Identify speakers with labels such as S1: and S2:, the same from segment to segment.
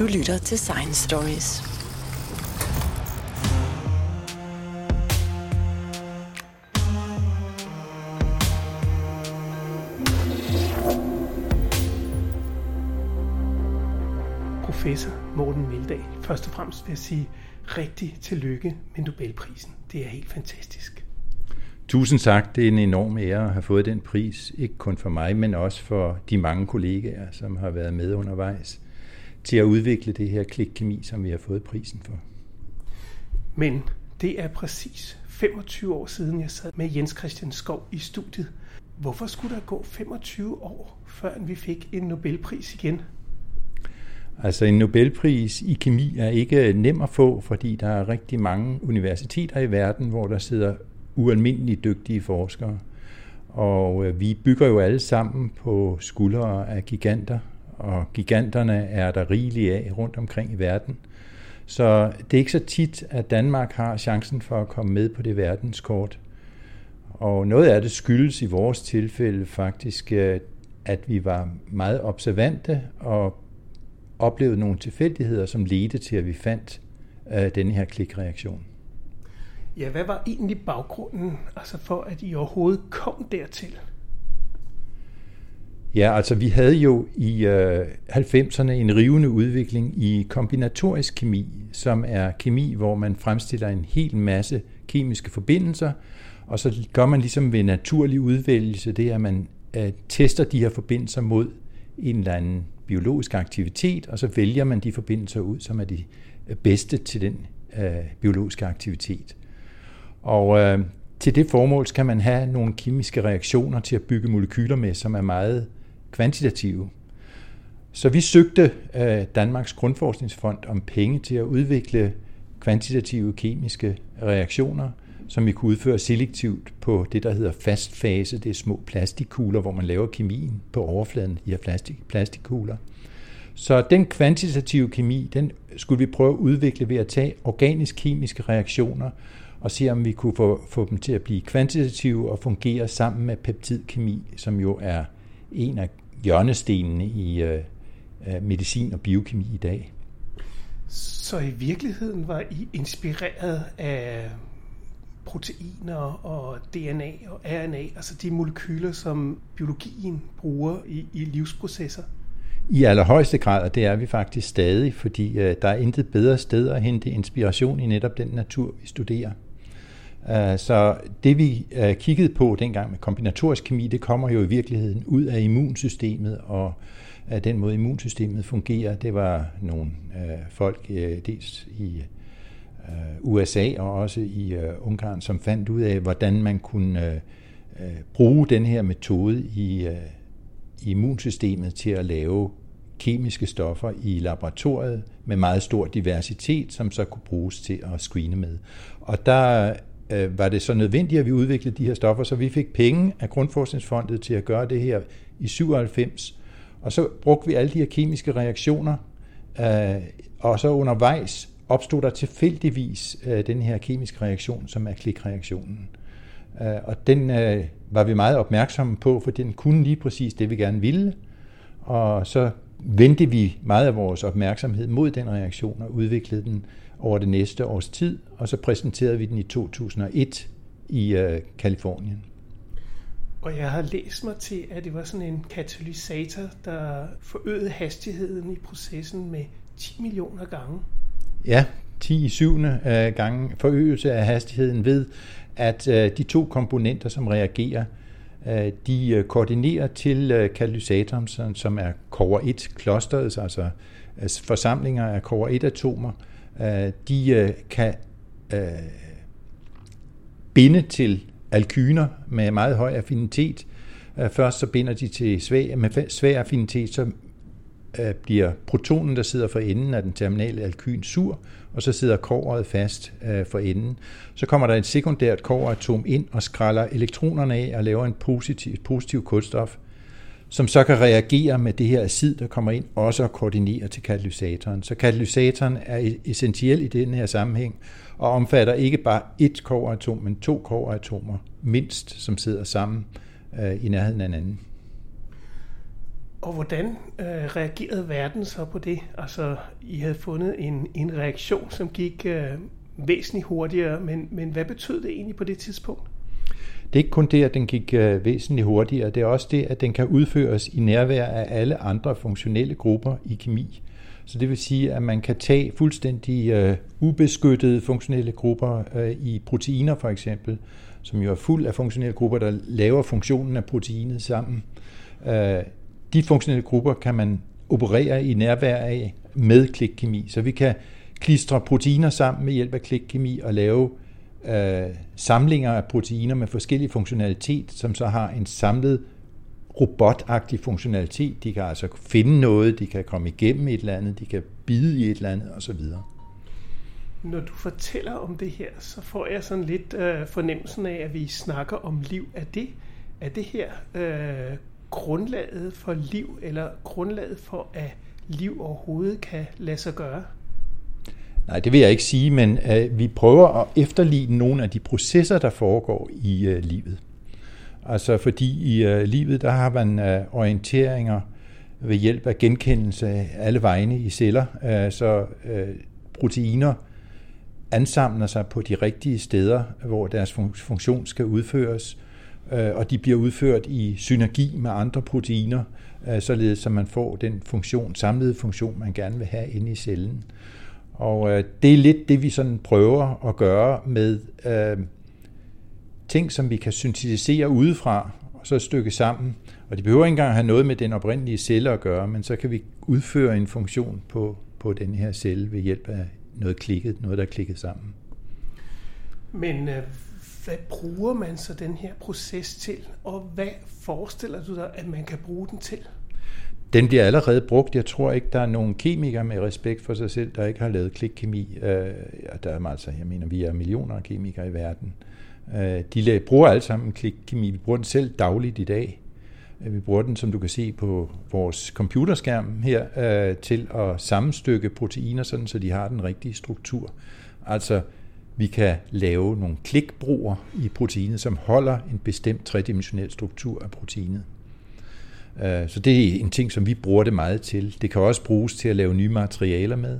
S1: Du lytter til Science Stories.
S2: Professor Morten Mildal, først og fremmest vil jeg sige rigtig tillykke med Nobelprisen. Det er helt fantastisk.
S3: Tusind tak. Det er en enorm ære at have fået den pris. Ikke kun for mig, men også for de mange kollegaer, som har været med undervejs til at udvikle det her klikkemi, som vi har fået prisen for.
S2: Men det er præcis 25 år siden, jeg sad med Jens Christian Skov i studiet. Hvorfor skulle der gå 25 år, før vi fik en Nobelpris igen?
S3: Altså en Nobelpris i kemi er ikke nem at få, fordi der er rigtig mange universiteter i verden, hvor der sidder ualmindeligt dygtige forskere. Og øh, vi bygger jo alle sammen på skuldre af giganter, og giganterne er der rigeligt af rundt omkring i verden. Så det er ikke så tit, at Danmark har chancen for at komme med på det verdenskort. Og noget af det skyldes i vores tilfælde faktisk, øh, at vi var meget observante og oplevede nogle tilfældigheder, som ledte til, at vi fandt øh, denne her klikreaktion.
S2: Ja, hvad var egentlig baggrunden altså for, at I overhovedet kom dertil?
S3: Ja, altså vi havde jo i øh, 90'erne en rivende udvikling i kombinatorisk kemi, som er kemi, hvor man fremstiller en hel masse kemiske forbindelser, og så gør man ligesom ved naturlig udvælgelse det, at man øh, tester de her forbindelser mod en eller anden biologisk aktivitet, og så vælger man de forbindelser ud, som er de øh, bedste til den øh, biologiske aktivitet. Og øh, til det formål skal man have nogle kemiske reaktioner til at bygge molekyler med, som er meget kvantitative. Så vi søgte øh, Danmarks Grundforskningsfond om penge til at udvikle kvantitative kemiske reaktioner, som vi kunne udføre selektivt på det, der hedder fast fase. Det er små plastikkugler, hvor man laver kemien på overfladen i her plastik, plastikkugler. Så den kvantitative kemi, den skulle vi prøve at udvikle ved at tage organisk-kemiske reaktioner og se, om vi kunne få, få dem til at blive kvantitative og fungere sammen med peptidkemi, som jo er en af hjørnestenene i øh, medicin og biokemi i dag.
S2: Så i virkeligheden var I inspireret af proteiner og DNA og RNA, altså de molekyler, som biologien bruger i, i livsprocesser?
S3: I allerhøjeste grad, og det er vi faktisk stadig, fordi øh, der er intet bedre sted at hente inspiration i netop den natur, vi studerer. Øh, så det vi øh, kiggede på dengang med kombinatorisk kemi, det kommer jo i virkeligheden ud af immunsystemet, og uh, den måde immunsystemet fungerer, det var nogle folk, dels i USA og også i Ungarn, som fandt ud af, hvordan man kunne bruge den her metode i immunsystemet til at lave kemiske stoffer i laboratoriet med meget stor diversitet, som så kunne bruges til at screene med. Og der øh, var det så nødvendigt, at vi udviklede de her stoffer, så vi fik penge af Grundforskningsfondet til at gøre det her i 97. Og så brugte vi alle de her kemiske reaktioner, øh, og så undervejs opstod der tilfældigvis øh, den her kemiske reaktion, som er klikreaktionen. Øh, og den øh, var vi meget opmærksomme på, for den kunne lige præcis det, vi gerne ville. Og så vendte vi meget af vores opmærksomhed mod den reaktion og udviklede den over det næste års tid, og så præsenterede vi den i 2001 i øh, Kalifornien.
S2: Og jeg har læst mig til, at det var sådan en katalysator, der forøgede hastigheden i processen med 10 millioner gange.
S3: Ja, 10 i syvende øh, gange forøgelse af hastigheden ved, at øh, de to komponenter, som reagerer, øh, de koordinerer til katalysatoren, som, er cover 1 klosteret, altså forsamlinger af cover 1 atomer, Øh, de øh, kan øh, binde til alkyner med meget høj affinitet. Øh, først så binder de til svag, med svag affinitet, så øh, bliver protonen, der sidder for enden af den terminale alkyn, sur, og så sidder kåret fast øh, for enden. Så kommer der et sekundært kåratom ind og skræller elektronerne af og laver en positiv, positiv kulstof, som så kan reagere med det her acid, der kommer ind, også og koordinere til katalysatoren. Så katalysatoren er essentiel i den her sammenhæng, og omfatter ikke bare et koveratom, men to koveratomer mindst, som sidder sammen øh, i nærheden af hinanden.
S2: Og hvordan øh, reagerede verden så på det? Altså, I havde fundet en, en reaktion, som gik øh, væsentligt hurtigere, men, men hvad betød det egentlig på det tidspunkt?
S3: Det er ikke kun det, at den gik øh, væsentligt hurtigere, det er også det, at den kan udføres i nærvær af alle andre funktionelle grupper i kemi. Så det vil sige, at man kan tage fuldstændig øh, ubeskyttede funktionelle grupper øh, i proteiner for eksempel, som jo er fuld af funktionelle grupper, der laver funktionen af proteinet sammen. Øh, de funktionelle grupper kan man operere i nærvær af med klikkemi. Så vi kan klistre proteiner sammen med hjælp af klikkemi og lave øh, samlinger af proteiner med forskellig funktionalitet, som så har en samlet robotagtig funktionalitet. De kan altså finde noget, de kan komme igennem et eller andet, de kan bide i et eller andet osv.
S2: Når du fortæller om det her, så får jeg sådan lidt øh, fornemmelsen af, at vi snakker om liv. Er det, er det her øh, grundlaget for liv, eller grundlaget for, at liv overhovedet kan lade sig gøre?
S3: Nej, det vil jeg ikke sige, men øh, vi prøver at efterligne nogle af de processer, der foregår i øh, livet. Altså fordi i øh, livet, der har man øh, orienteringer ved hjælp af genkendelse af alle vegne i celler, øh, så øh, proteiner ansamler sig på de rigtige steder, hvor deres funktion skal udføres, øh, og de bliver udført i synergi med andre proteiner, øh, således at man får den funktion, samlede funktion, man gerne vil have inde i cellen. Og øh, det er lidt det, vi sådan prøver at gøre med øh, ting, som vi kan syntetisere udefra, og så stykke sammen. Og det behøver ikke engang have noget med den oprindelige celle at gøre, men så kan vi udføre en funktion på, på den her celle ved hjælp af noget klikket, noget der er klikket sammen.
S2: Men øh, hvad bruger man så den her proces til, og hvad forestiller du dig, at man kan bruge den til?
S3: Den bliver allerede brugt. Jeg tror ikke, der er nogen kemikere med respekt for sig selv, der ikke har lavet klikkemi. Øh, der er altså, jeg mener, vi er millioner af kemikere i verden. Øh, de bruger alle sammen klikkemi. Vi bruger den selv dagligt i dag. Øh, vi bruger den, som du kan se på vores computerskærm her, øh, til at sammenstykke proteiner, sådan så de har den rigtige struktur. Altså, vi kan lave nogle klikbroer i proteinet, som holder en bestemt tredimensionel struktur af proteinet. Øh, så det er en ting, som vi bruger det meget til. Det kan også bruges til at lave nye materialer med.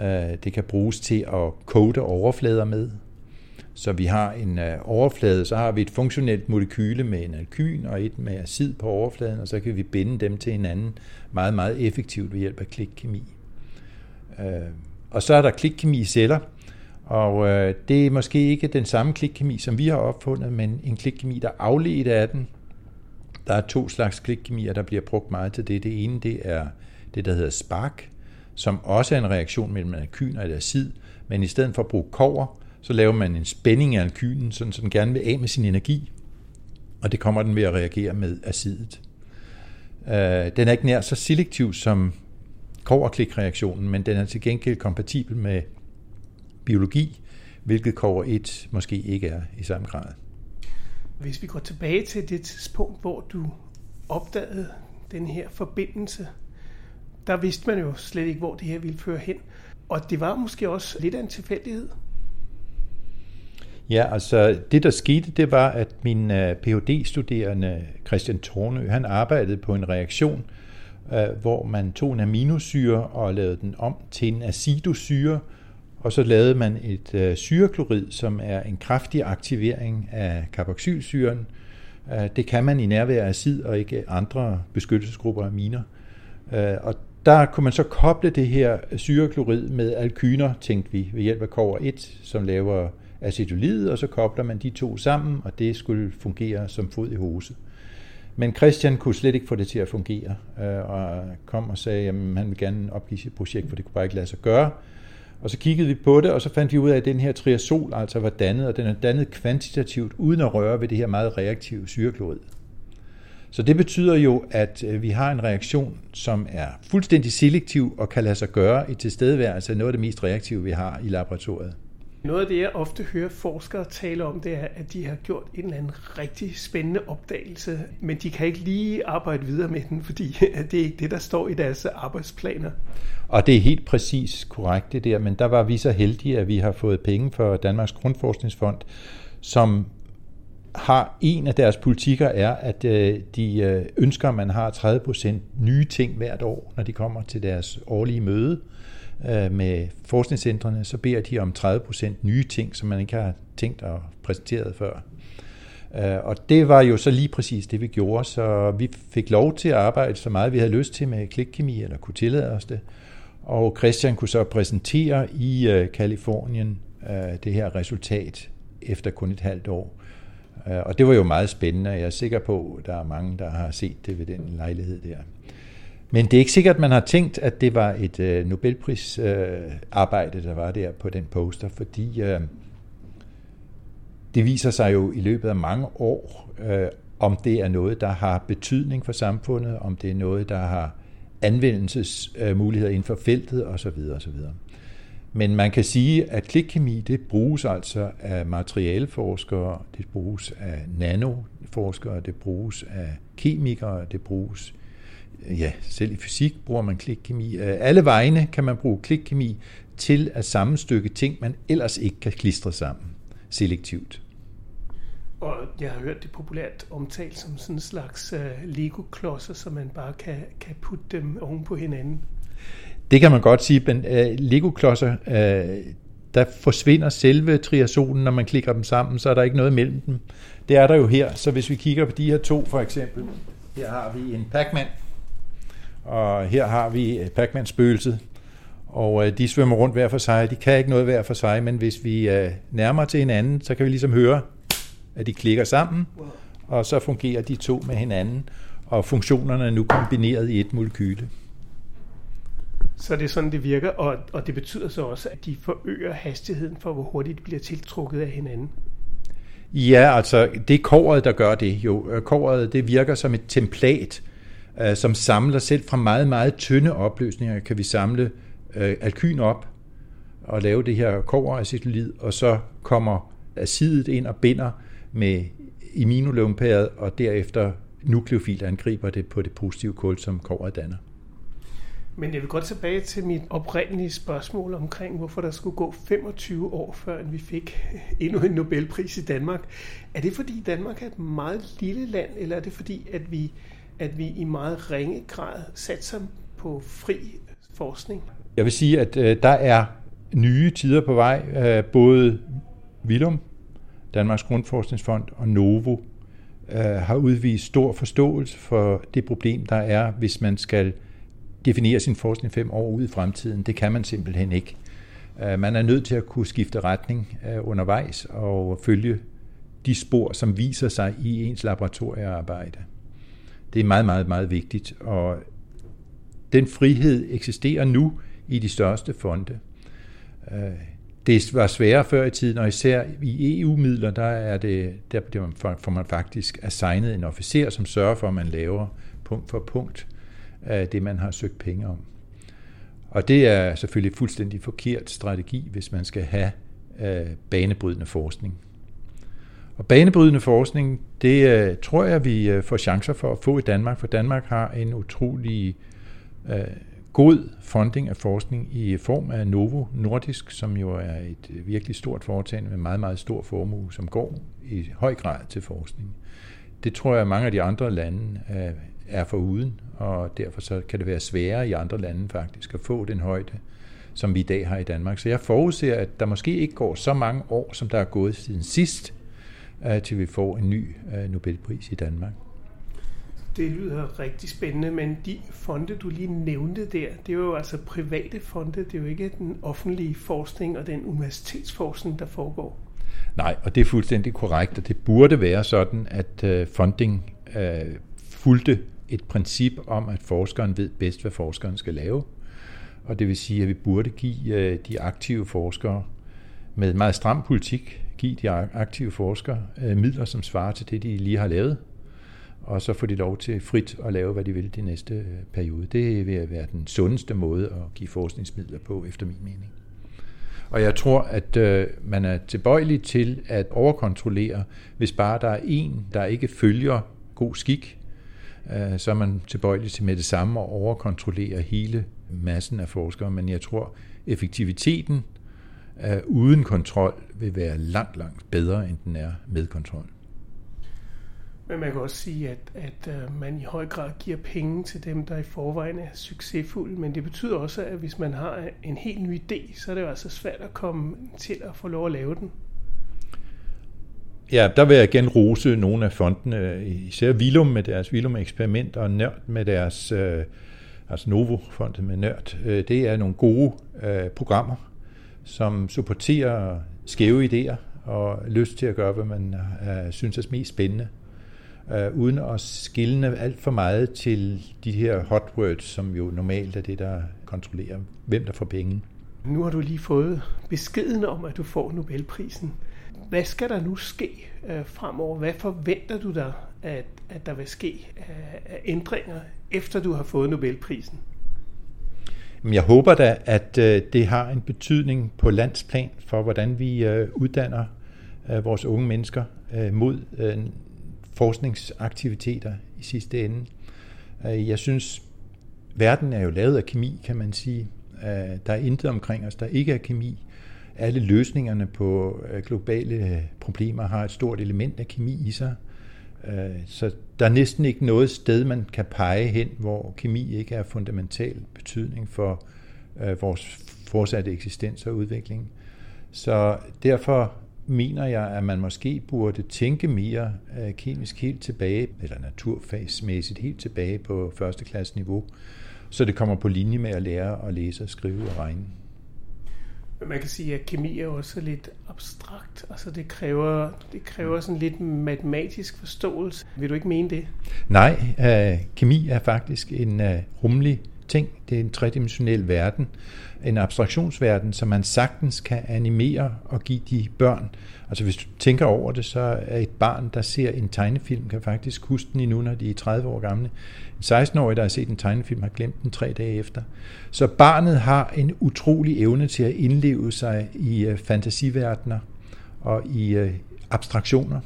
S3: Øh, det kan bruges til at kode overflader med. Så vi har en øh, overflade, så har vi et funktionelt molekyle med en alkyn og et med acid på overfladen, og så kan vi binde dem til hinanden meget, meget effektivt ved hjælp af klikkemi. Og så er der klikkemi i celler, og det er måske ikke den samme klikkemi, som vi har opfundet, men en klikkemi, der er afledt af den. Der er to slags klikkemier, der bliver brugt meget til det. Det ene, det er det, der hedder spark, som også er en reaktion mellem alkyn og et acid, men i stedet for at bruge kover, så laver man en spænding af alkynen, sådan, så den gerne vil af med sin energi, og det kommer den ved at reagere med acidet. Øh, den er ikke nær så selektiv som koverklikreaktionen, men den er til gengæld kompatibel med biologi, hvilket kover 1 måske ikke er i samme grad.
S2: Hvis vi går tilbage til det tidspunkt, hvor du opdagede den her forbindelse, der vidste man jo slet ikke, hvor det her ville føre hen. Og det var måske også lidt af en tilfældighed.
S3: Ja, altså det der skete, det var, at min uh, Ph.D.-studerende Christian Tornø, han arbejdede på en reaktion, uh, hvor man tog en aminosyre og lavede den om til en acidosyre, og så lavede man et øh, syreklorid, som er en kraftig aktivering af carboxylsyren. Øh, det kan man i nærvær af acid og ikke andre beskyttelsesgrupper af aminer. Øh, og der kunne man så koble det her syreklorid med alkyner, tænkte vi, ved hjælp af kover 1, som laver acetylid, og så kobler man de to sammen, og det skulle fungere som fod i hose. Men Christian kunne slet ikke få det til at fungere, øh, og kom og sagde, at han ville gerne opgive sit projekt, for det kunne bare ikke lade sig gøre. Og så kiggede vi på det, og så fandt vi ud af, at den her triazol altså var dannet, og den er dannet kvantitativt, uden at røre ved det her meget reaktive syreklorid. Så det betyder jo, at øh, vi har en reaktion, som er fuldstændig selektiv og kan lade sig gøre i tilstedeværelse af noget af det mest reaktive, vi har i laboratoriet.
S2: Noget af det, jeg ofte hører forskere tale om, det er, at de har gjort en eller anden rigtig spændende opdagelse, men de kan ikke lige arbejde videre med den, fordi det er ikke det, der står i deres arbejdsplaner.
S3: Og det er helt præcis korrekt det der, men der var vi så heldige, at vi har fået penge fra Danmarks Grundforskningsfond, som har en af deres politikker er, at øh, de øh, ønsker, at man har 30% nye ting hvert år, når de kommer til deres årlige møde øh, med forskningscentrene, så beder de om 30% nye ting, som man ikke har tænkt at præsenteret før. Øh, og det var jo så lige præcis det, vi gjorde, så vi fik lov til at arbejde så meget, vi havde lyst til med klikkemi, eller kunne tillade os det. Og Christian kunne så præsentere i øh, Kalifornien øh, det her resultat efter kun et halvt år. Og det var jo meget spændende, og jeg er sikker på, at der er mange, der har set det ved den lejlighed der. Men det er ikke sikkert, at man har tænkt, at det var et øh, Nobelpris-arbejde, øh, der var der på den poster, fordi øh, det viser sig jo i løbet af mange år, øh, om det er noget, der har betydning for samfundet, om det er noget, der har anvendelsesmuligheder inden for feltet osv. osv. Men man kan sige, at klikkemi, det bruges altså af materialeforskere, det bruges af nanoforskere, det bruges af kemikere, det bruges, ja, selv i fysik bruger man klikkemi. Alle vegne kan man bruge klikkemi til at sammenstykke ting, man ellers ikke kan klistre sammen selektivt.
S2: Og jeg har hørt det populært omtalt som sådan en slags uh, Lego-klodser, så man bare kan, kan putte dem oven på hinanden.
S3: Det kan man godt sige, men uh, Lego-klodser, uh, der forsvinder selve triazonen, når man klikker dem sammen, så er der ikke noget mellem dem. Det er der jo her, så hvis vi kigger på de her to for eksempel, her har vi en Pac-Man, og her har vi Pac-Man spøgelset, og uh, de svømmer rundt hver for sig. De kan ikke noget hver for sig, men hvis vi uh, nærmer til hinanden, så kan vi ligesom høre, at de klikker sammen, og så fungerer de to med hinanden, og funktionerne er nu kombineret i et molekyle.
S2: Så det er sådan, det virker, og, og det betyder så også, at de forøger hastigheden for, hvor hurtigt de bliver tiltrukket af hinanden.
S3: Ja, altså det er kåret, der gør det jo. Øh, kåret, det virker som et templat, øh, som samler selv fra meget, meget tynde opløsninger, kan vi samle øh, alkyn op og lave det her koveracetylid, og så kommer acidet ind og binder med immunolumpæret, og derefter nukleofilt angriber det på det positive kul, som kåret danner.
S2: Men jeg vil godt tilbage til mit oprindelige spørgsmål omkring, hvorfor der skulle gå 25 år, før vi fik endnu en Nobelpris i Danmark. Er det fordi Danmark er et meget lille land, eller er det fordi, at vi, at vi i meget ringe grad satser på fri forskning?
S3: Jeg vil sige, at øh, der er nye tider på vej. Øh, både Vilum, Danmarks Grundforskningsfond og Novo øh, har udvist stor forståelse for det problem, der er, hvis man skal definere sin forskning fem år ud i fremtiden. Det kan man simpelthen ikke. Øh, man er nødt til at kunne skifte retning øh, undervejs og følge de spor, som viser sig i ens laboratoriearbejde. Det er meget, meget, meget vigtigt, og den frihed eksisterer nu i de største fonde. Øh, det var sværere før i tiden, og især i EU-midler, der, er det, der får man faktisk assignet en officer, som sørger for, at man laver punkt for punkt øh, det, man har søgt penge om. Og det er selvfølgelig fuldstændig forkert strategi, hvis man skal have øh, banebrydende forskning. Og banebrydende forskning, det øh, tror jeg, vi øh, får chancer for at få i Danmark, for Danmark har en utrolig øh, god funding af forskning i form af Novo Nordisk, som jo er et øh, virkelig stort foretagende med meget, meget stor formue, som går i høj grad til forskning. Det tror jeg, at mange af de andre lande øh, er for uden, og derfor så kan det være sværere i andre lande faktisk at få den højde, som vi i dag har i Danmark. Så jeg forudser, at der måske ikke går så mange år, som der er gået siden sidst, til vi får en ny Nobelpris i Danmark.
S2: Det lyder rigtig spændende, men de fonde, du lige nævnte der, det er jo altså private fonde, det er jo ikke den offentlige forskning og den universitetsforskning, der foregår.
S3: Nej, og det er fuldstændig korrekt, og det burde være sådan, at uh, funding uh, fulgte et princip om, at forskeren ved bedst, hvad forskeren skal lave. Og det vil sige, at vi burde give de aktive forskere med meget stram politik, give de aktive forskere øh, midler, som svarer til det, de lige har lavet, og så får de lov til frit at lave, hvad de vil de næste øh, periode. Det vil være den sundeste måde at give forskningsmidler på, efter min mening. Og jeg tror, at øh, man er tilbøjelig til at overkontrollere, hvis bare der er en, der ikke følger god skik, øh, så er man tilbøjelig til med det samme at overkontrollere hele massen af forskere. Men jeg tror, effektiviteten uden kontrol vil være langt, langt bedre, end den er med kontrol.
S2: Men man kan også sige, at, at øh, man i høj grad giver penge til dem, der i forvejen er succesfulde, men det betyder også, at hvis man har en helt ny idé, så er det jo altså svært at komme til at få lov at lave den.
S3: Ja, der vil jeg igen rose nogle af fondene, især Vilum med deres Vilum Eksperiment og Nørd med deres, øh, altså Novo-fondet med Nørd. Øh, det er nogle gode øh, programmer, som supporterer skæve idéer og lyst til at gøre, hvad man øh, synes er mest spændende øh, uden at skille alt for meget til de her hot words, som jo normalt er det, der kontrollerer, hvem der får penge.
S2: Nu har du lige fået beskeden om, at du får Nobelprisen. Hvad skal der nu ske øh, fremover? Hvad forventer du dig, at, at der vil ske øh, af ændringer, efter du har fået Nobelprisen?
S3: Jeg håber da, at øh, det har en betydning på landsplan for, hvordan vi øh, uddanner øh, vores unge mennesker mod forskningsaktiviteter i sidste ende. Jeg synes, verden er jo lavet af kemi, kan man sige. Der er intet omkring os, der ikke er kemi. Alle løsningerne på globale problemer har et stort element af kemi i sig. Øh, så der er næsten ikke noget sted, man kan pege hen, hvor kemi ikke er fundamental betydning for øh, vores fortsatte eksistens og udvikling. Så derfor mener jeg, at man måske burde tænke mere øh, kemisk helt tilbage, eller naturfagsmæssigt helt tilbage på første klasse niveau, så det kommer på linje med at lære at læse, skrive og regne.
S2: Man kan sige, at kemi er også lidt abstrakt. Altså det kræver, det kræver sådan lidt matematisk forståelse. Vil du ikke mene det?
S3: Nej, øh, kemi er faktisk en øh, rummelig ting. Det er en tredimensionel verden, en abstraktionsverden, som man sagtens kan animere og give de børn. Altså hvis du tænker over det, så er et barn, der ser en tegnefilm, kan faktisk huske den endnu, når de er 30 år gamle. En 16-årig, der har set en tegnefilm, har glemt den tre dage efter. Så barnet har en utrolig evne til at indleve sig i øh, fantasiverdener og i øh, abstraktioner.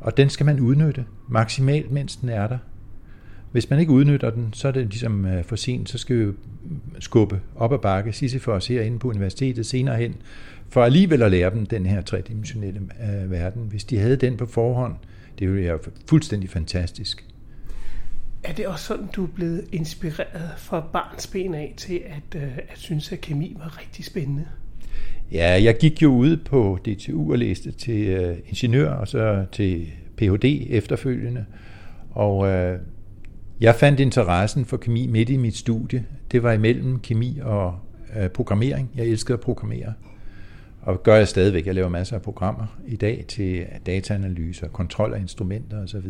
S3: Og den skal man udnytte maksimalt, mens den er der. Hvis man ikke udnytter den, så er det ligesom øh, for sent, så skal vi skubbe op ad bakke Sisyfos herinde på universitetet senere hen, for alligevel at lære dem den her tredimensionelle øh, verden. Hvis de havde den på forhånd, det ville være fuldstændig fantastisk.
S2: Er det også sådan, du er blevet inspireret fra barns ben af til at, øh, at synes, at kemi var rigtig spændende?
S3: Ja, jeg gik jo ud på DTU og læste til øh, ingeniør og så til Ph.D. efterfølgende. Og øh, jeg fandt interessen for kemi midt i mit studie. Det var imellem kemi og øh, programmering. Jeg elskede at programmere. Og gør jeg stadigvæk. Jeg laver masser af programmer i dag til dataanalyse kontrol af instrumenter osv.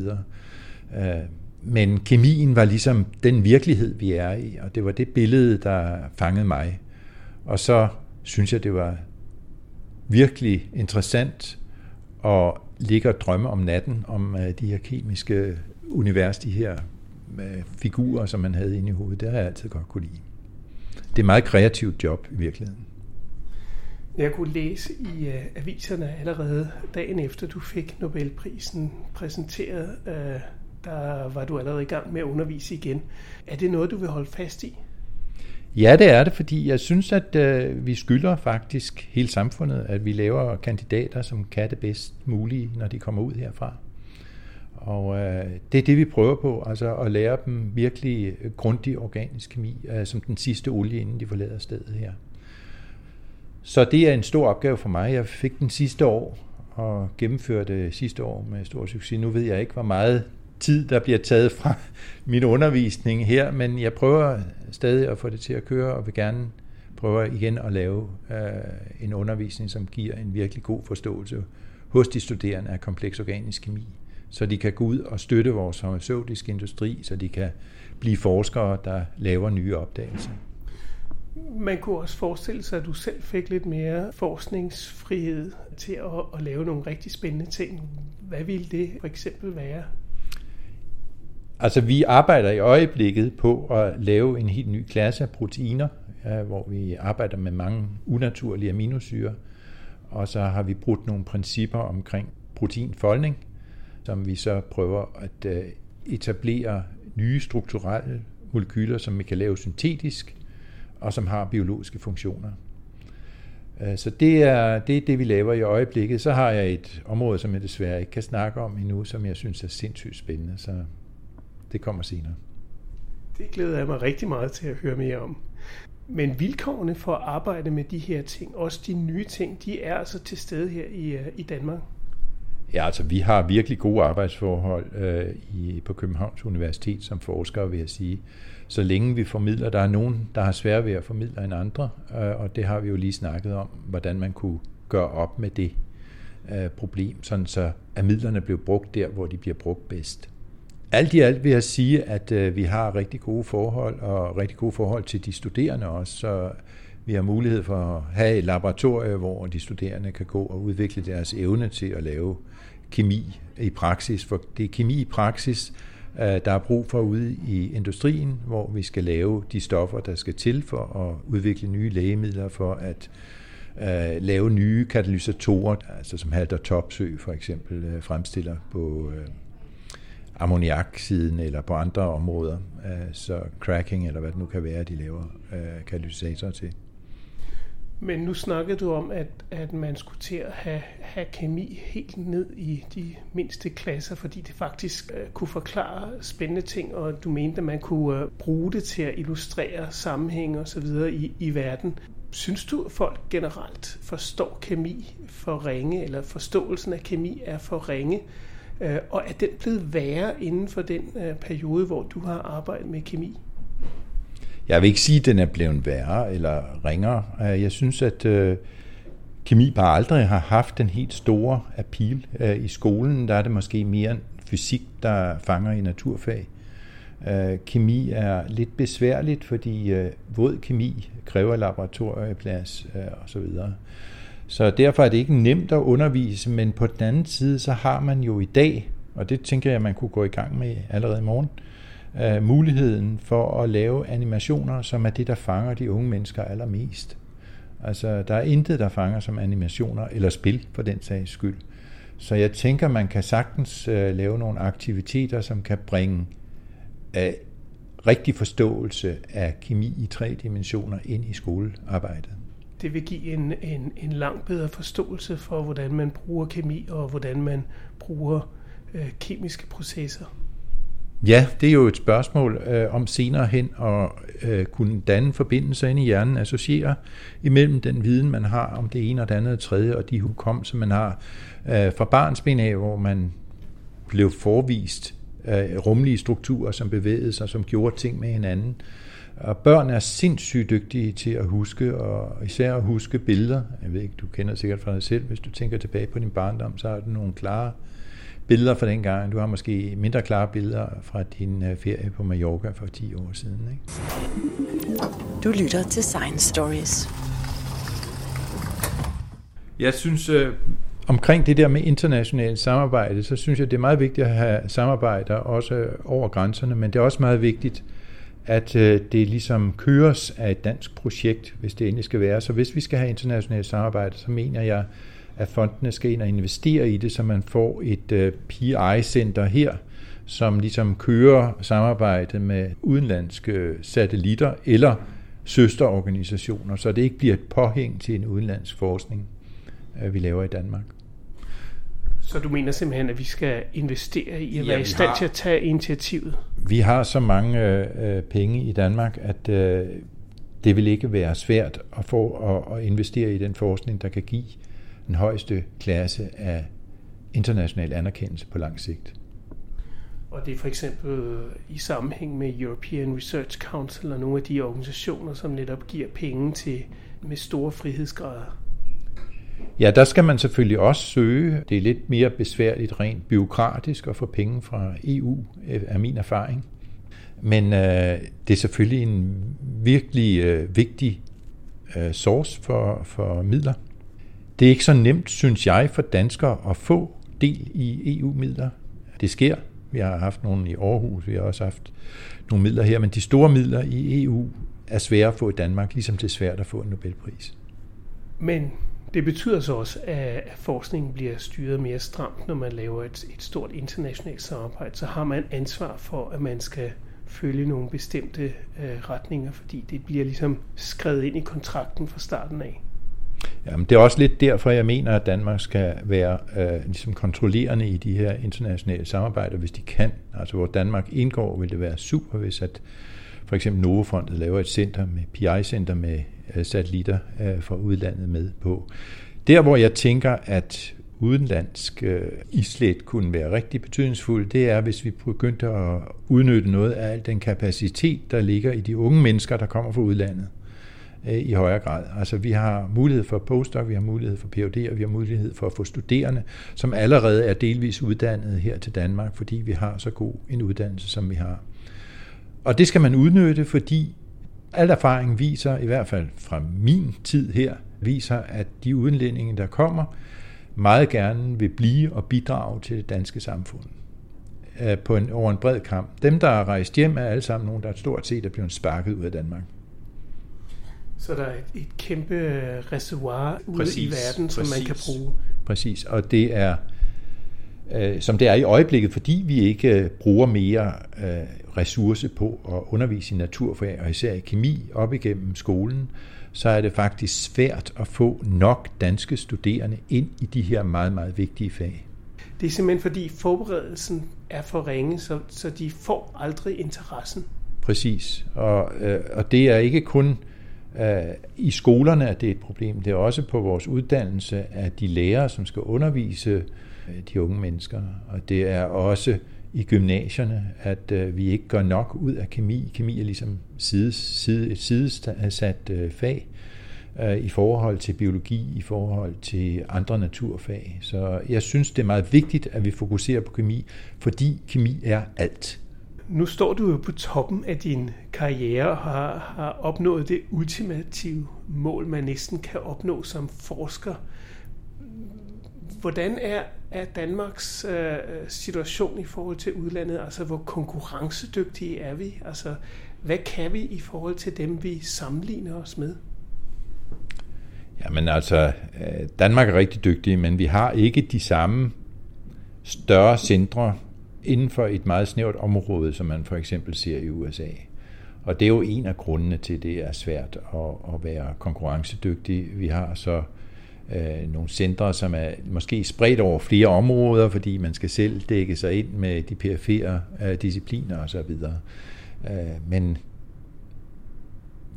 S3: Øh, men kemien var ligesom den virkelighed, vi er i, og det var det billede, der fangede mig. Og så synes jeg, det var virkelig interessant at ligge og drømme om natten om øh, de her kemiske univers, de her figurer, som man havde inde i hovedet. Det har jeg altid godt kunne lide. Det er et meget kreativt job i virkeligheden.
S2: Jeg kunne læse i uh, aviserne allerede dagen efter, du fik Nobelprisen præsenteret. Uh, der var du allerede i gang med at undervise igen. Er det noget, du vil holde fast i?
S3: Ja, det er det, fordi jeg synes, at uh, vi skylder faktisk hele samfundet, at vi laver kandidater, som kan det bedst mulige, når de kommer ud herfra. Og øh, det er det, vi prøver på, altså at lære dem virkelig grundig organisk kemi, øh, som den sidste olie, inden de forlader stedet her. Så det er en stor opgave for mig. Jeg fik den sidste år og gennemførte sidste år med stor succes. Nu ved jeg ikke, hvor meget tid, der bliver taget fra min undervisning her, men jeg prøver stadig at få det til at køre, og vil gerne prøve igen at lave øh, en undervisning, som giver en virkelig god forståelse hos de studerende af kompleks organisk kemi så de kan gå ud og støtte vores farmaceutiske industri, så de kan blive forskere, der laver nye opdagelser.
S2: Man kunne også forestille sig, at du selv fik lidt mere forskningsfrihed til at, at lave nogle rigtig spændende ting. Hvad ville det for eksempel være?
S3: Altså, vi arbejder i øjeblikket på at lave en helt ny klasse af proteiner, hvor vi arbejder med mange unaturlige aminosyre. Og så har vi brudt nogle principper omkring proteinfoldning, som vi så prøver at øh, etablere nye strukturelle molekyler, som vi kan lave syntetisk, og som har biologiske funktioner. Øh, så det er, det er det, vi laver i øjeblikket. Så har jeg et område, som jeg desværre ikke kan snakke om endnu, som jeg synes er sindssygt spændende, så det kommer senere.
S2: Det glæder jeg mig rigtig meget til at høre mere om. Men vilkårene for at arbejde med de her ting, også de nye ting, de er altså til stede her i, øh, i Danmark.
S3: Ja, altså vi har virkelig gode arbejdsforhold øh, i, på Københavns Universitet som forskere, vil jeg sige. Så længe vi formidler, der er nogen, der har svært ved at formidle end andre, øh, og det har vi jo lige snakket om, hvordan man kunne gøre op med det øh, problem, sådan så at midlerne blev brugt der, hvor de bliver brugt bedst. Alt i alt vil jeg sige, at øh, vi har rigtig gode forhold, og rigtig gode forhold til de studerende også, så vi har mulighed for at have et laboratorium, hvor de studerende kan gå og udvikle deres evne til at lave kemi i praksis, for det er kemi i praksis, øh, der er brug for ude i industrien, hvor vi skal lave de stoffer, der skal til for at udvikle nye lægemidler, for at øh, lave nye katalysatorer, altså som Halter Topsø for eksempel øh, fremstiller på uh, ammoniaksiden eller på andre områder. Så cracking eller hvad det nu kan være, de laver katalysatorer til.
S2: Men nu snakkede du om, at, at man skulle til at have, have kemi helt ned i de mindste klasser, fordi det faktisk uh, kunne forklare spændende ting, og du mente, at man kunne uh, bruge det til at illustrere sammenhæng og så videre i, i verden. Synes du, at folk generelt forstår kemi for ringe, eller forståelsen af kemi er for ringe? Uh, og er den blevet værre inden for den uh, periode, hvor du har arbejdet med kemi?
S3: Jeg vil ikke sige, at den er blevet værre eller ringere. Øh, jeg synes, at øh, kemi bare aldrig har haft den helt store appeal. Øh, I skolen der er det måske mere fysik, der fanger i naturfag. Øh, kemi er lidt besværligt, fordi øh, våd kemi kræver laboratorieplads osv. Så derfor er det ikke nemt at undervise, men på den anden side, så har man jo i dag, og det tænker jeg, man kunne gå i gang med allerede i morgen, øh, muligheden for at lave animationer, som er det, der fanger de unge mennesker allermest. Altså, der er intet, der fanger som animationer eller spil, for den sags skyld. Så jeg tænker, man kan sagtens øh, lave nogle aktiviteter, som kan bringe øh, rigtig forståelse af kemi i tre dimensioner ind i skolearbejdet.
S2: Det vil give en, en, en langt bedre forståelse for, hvordan man bruger kemi og hvordan man bruger øh, kemiske processer.
S3: Ja, det er jo et spørgsmål øh, om senere hen at øh, kunne danne forbindelser ind i hjernen, associere imellem den viden, man har om det ene og det andet og tredje, og de hukommelser, man har øh, fra barnsben af, hvor man blev forvist øh, rumlige strukturer, som bevægede sig, som gjorde ting med hinanden. Og børn er sindssygt dygtige til at huske, og især at huske billeder. Jeg ved ikke, du kender sikkert fra dig selv, hvis du tænker tilbage på din barndom, så har du nogle klare billeder fra den gang. Du har måske mindre klare billeder fra din øh, ferie på Mallorca for 10 år siden. Ikke?
S1: Du lytter til Science Stories.
S3: Jeg synes, øh, omkring det der med internationalt samarbejde, så synes jeg, det er meget vigtigt at have samarbejder også over grænserne, men det er også meget vigtigt, at øh, det ligesom køres af et dansk projekt, hvis det endelig skal være. Så hvis vi skal have internationalt samarbejde, så mener jeg, at fondene skal ind og investere i det, så man får et øh, PI-center her, som ligesom kører samarbejde med udenlandske satellitter eller søsterorganisationer, så det ikke bliver et påhæng til en udenlandsk forskning, uh, vi laver i Danmark.
S2: Så du mener simpelthen, at vi skal investere i at ja, være i stand til at tage initiativet?
S3: Vi har så mange uh, penge i Danmark, at uh, det vil ikke være svært at få at, at investere i den forskning, der kan give den højeste klasse af international anerkendelse på lang sigt.
S2: Og det er for eksempel i sammenhæng med European Research Council og nogle af de organisationer, som netop giver penge til med store frihedsgrader.
S3: Ja, der skal man selvfølgelig også søge. Det er lidt mere besværligt rent byråkratisk at få penge fra EU, er min erfaring. Men øh, det er selvfølgelig en virkelig øh, vigtig øh, source for, for midler. Det er ikke så nemt, synes jeg, for danskere at få del i EU-midler. Det sker. Vi har haft nogle i Aarhus, vi har også haft nogle midler her, men de store midler i EU er svære at få i Danmark, ligesom det er svært at få en Nobelpris.
S2: Men det betyder så også, at forskningen bliver styret mere stramt, når man laver et, et stort internationalt samarbejde. Så har man ansvar for, at man skal følge nogle bestemte øh, retninger, fordi det bliver ligesom skrevet ind i kontrakten fra starten af.
S3: Jamen, det er også lidt derfor, jeg mener, at Danmark skal være øh, ligesom kontrollerende i de her internationale samarbejder, hvis de kan. Altså, hvor Danmark indgår, vil det være super, hvis at for eksempel Novofondet laver et center med PI-center med øh, satellitter øh, fra udlandet med på. Der, hvor jeg tænker, at udenlandsk øh, islet kunne være rigtig betydningsfuld, det er, hvis vi begyndte at udnytte noget af al den kapacitet, der ligger i de unge mennesker, der kommer fra udlandet Øh, i højere grad. Altså vi har mulighed for postdoc, vi har mulighed for Ph.D., og vi har mulighed for at få studerende, som allerede er delvis uddannet her til Danmark, fordi vi har så god en uddannelse, som vi har. Og det skal man udnytte, fordi al erfaring viser, i hvert fald fra min tid her, viser, at de udenlændinge, der kommer, meget gerne vil blive og bidrage til det danske samfund øh, på en, over en bred kamp. Dem, der er rejst hjem, er alle sammen nogen, der stort set er blevet sparket ud af Danmark.
S2: Så der er et, et kæmpe reservoir ude præcis, i verden, som præcis, man kan bruge.
S3: Præcis, og det er, øh, som det er i øjeblikket, fordi vi ikke øh, bruger mere øh, ressource på at undervise i naturfag, og især i kemi op igennem skolen, så er det faktisk svært at få nok danske studerende ind i de her meget, meget vigtige fag.
S2: Det er simpelthen fordi forberedelsen er for ringe, så, så de får aldrig interessen.
S3: Præcis, og, øh, og det er ikke kun øh, Øh, i skolerne, er det er et problem. Det er også på vores uddannelse, at de lærere, som skal undervise øh, de unge mennesker, og det er også i gymnasierne, at øh, vi ikke gør nok ud af kemi. Kemi er ligesom side, side, et sidesat fag i forhold til biologi, i forhold til andre naturfag. Så jeg synes, det er meget vigtigt, at vi fokuserer på kemi, fordi kemi er alt.
S2: Nu står du jo på toppen af din karriere og har, har opnået det ultimative mål, man næsten kan opnå som forsker. Hvordan er, er Danmarks øh, situation i forhold til udlandet? Altså, hvor konkurrencedygtige er vi? Altså, hvad kan vi i forhold til dem, vi sammenligner os med?
S3: Jamen altså, øh, Danmark er rigtig dygtig, men vi har ikke de samme større centre inden for et meget snævert område, som man for eksempel ser i USA. Og det er jo en af grundene til, at det er svært at, at være konkurrencedygtig. Vi har så øh, nogle centre, som er måske spredt over flere områder, fordi man skal selv dække sig ind med de perifere øh, discipliner osv. Øh, men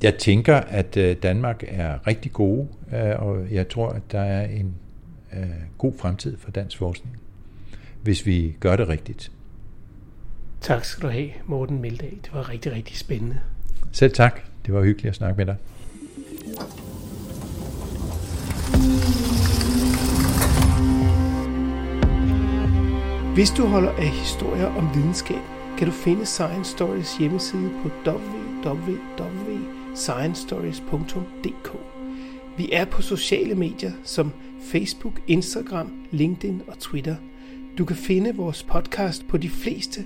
S3: jeg tænker, at øh, Danmark er rigtig gode, øh, og jeg tror, at der er en øh, god fremtid for dansk forskning, hvis vi gør det rigtigt.
S2: Tak skal du have, Morten Meldal. Det var rigtig, rigtig spændende.
S3: Selv tak. Det var hyggeligt at snakke med dig.
S2: Hvis du holder af historier om videnskab, kan du finde Science Stories hjemmeside på www.sciencestories.dk. Vi er på sociale medier som Facebook, Instagram, LinkedIn og Twitter. Du kan finde vores podcast på de fleste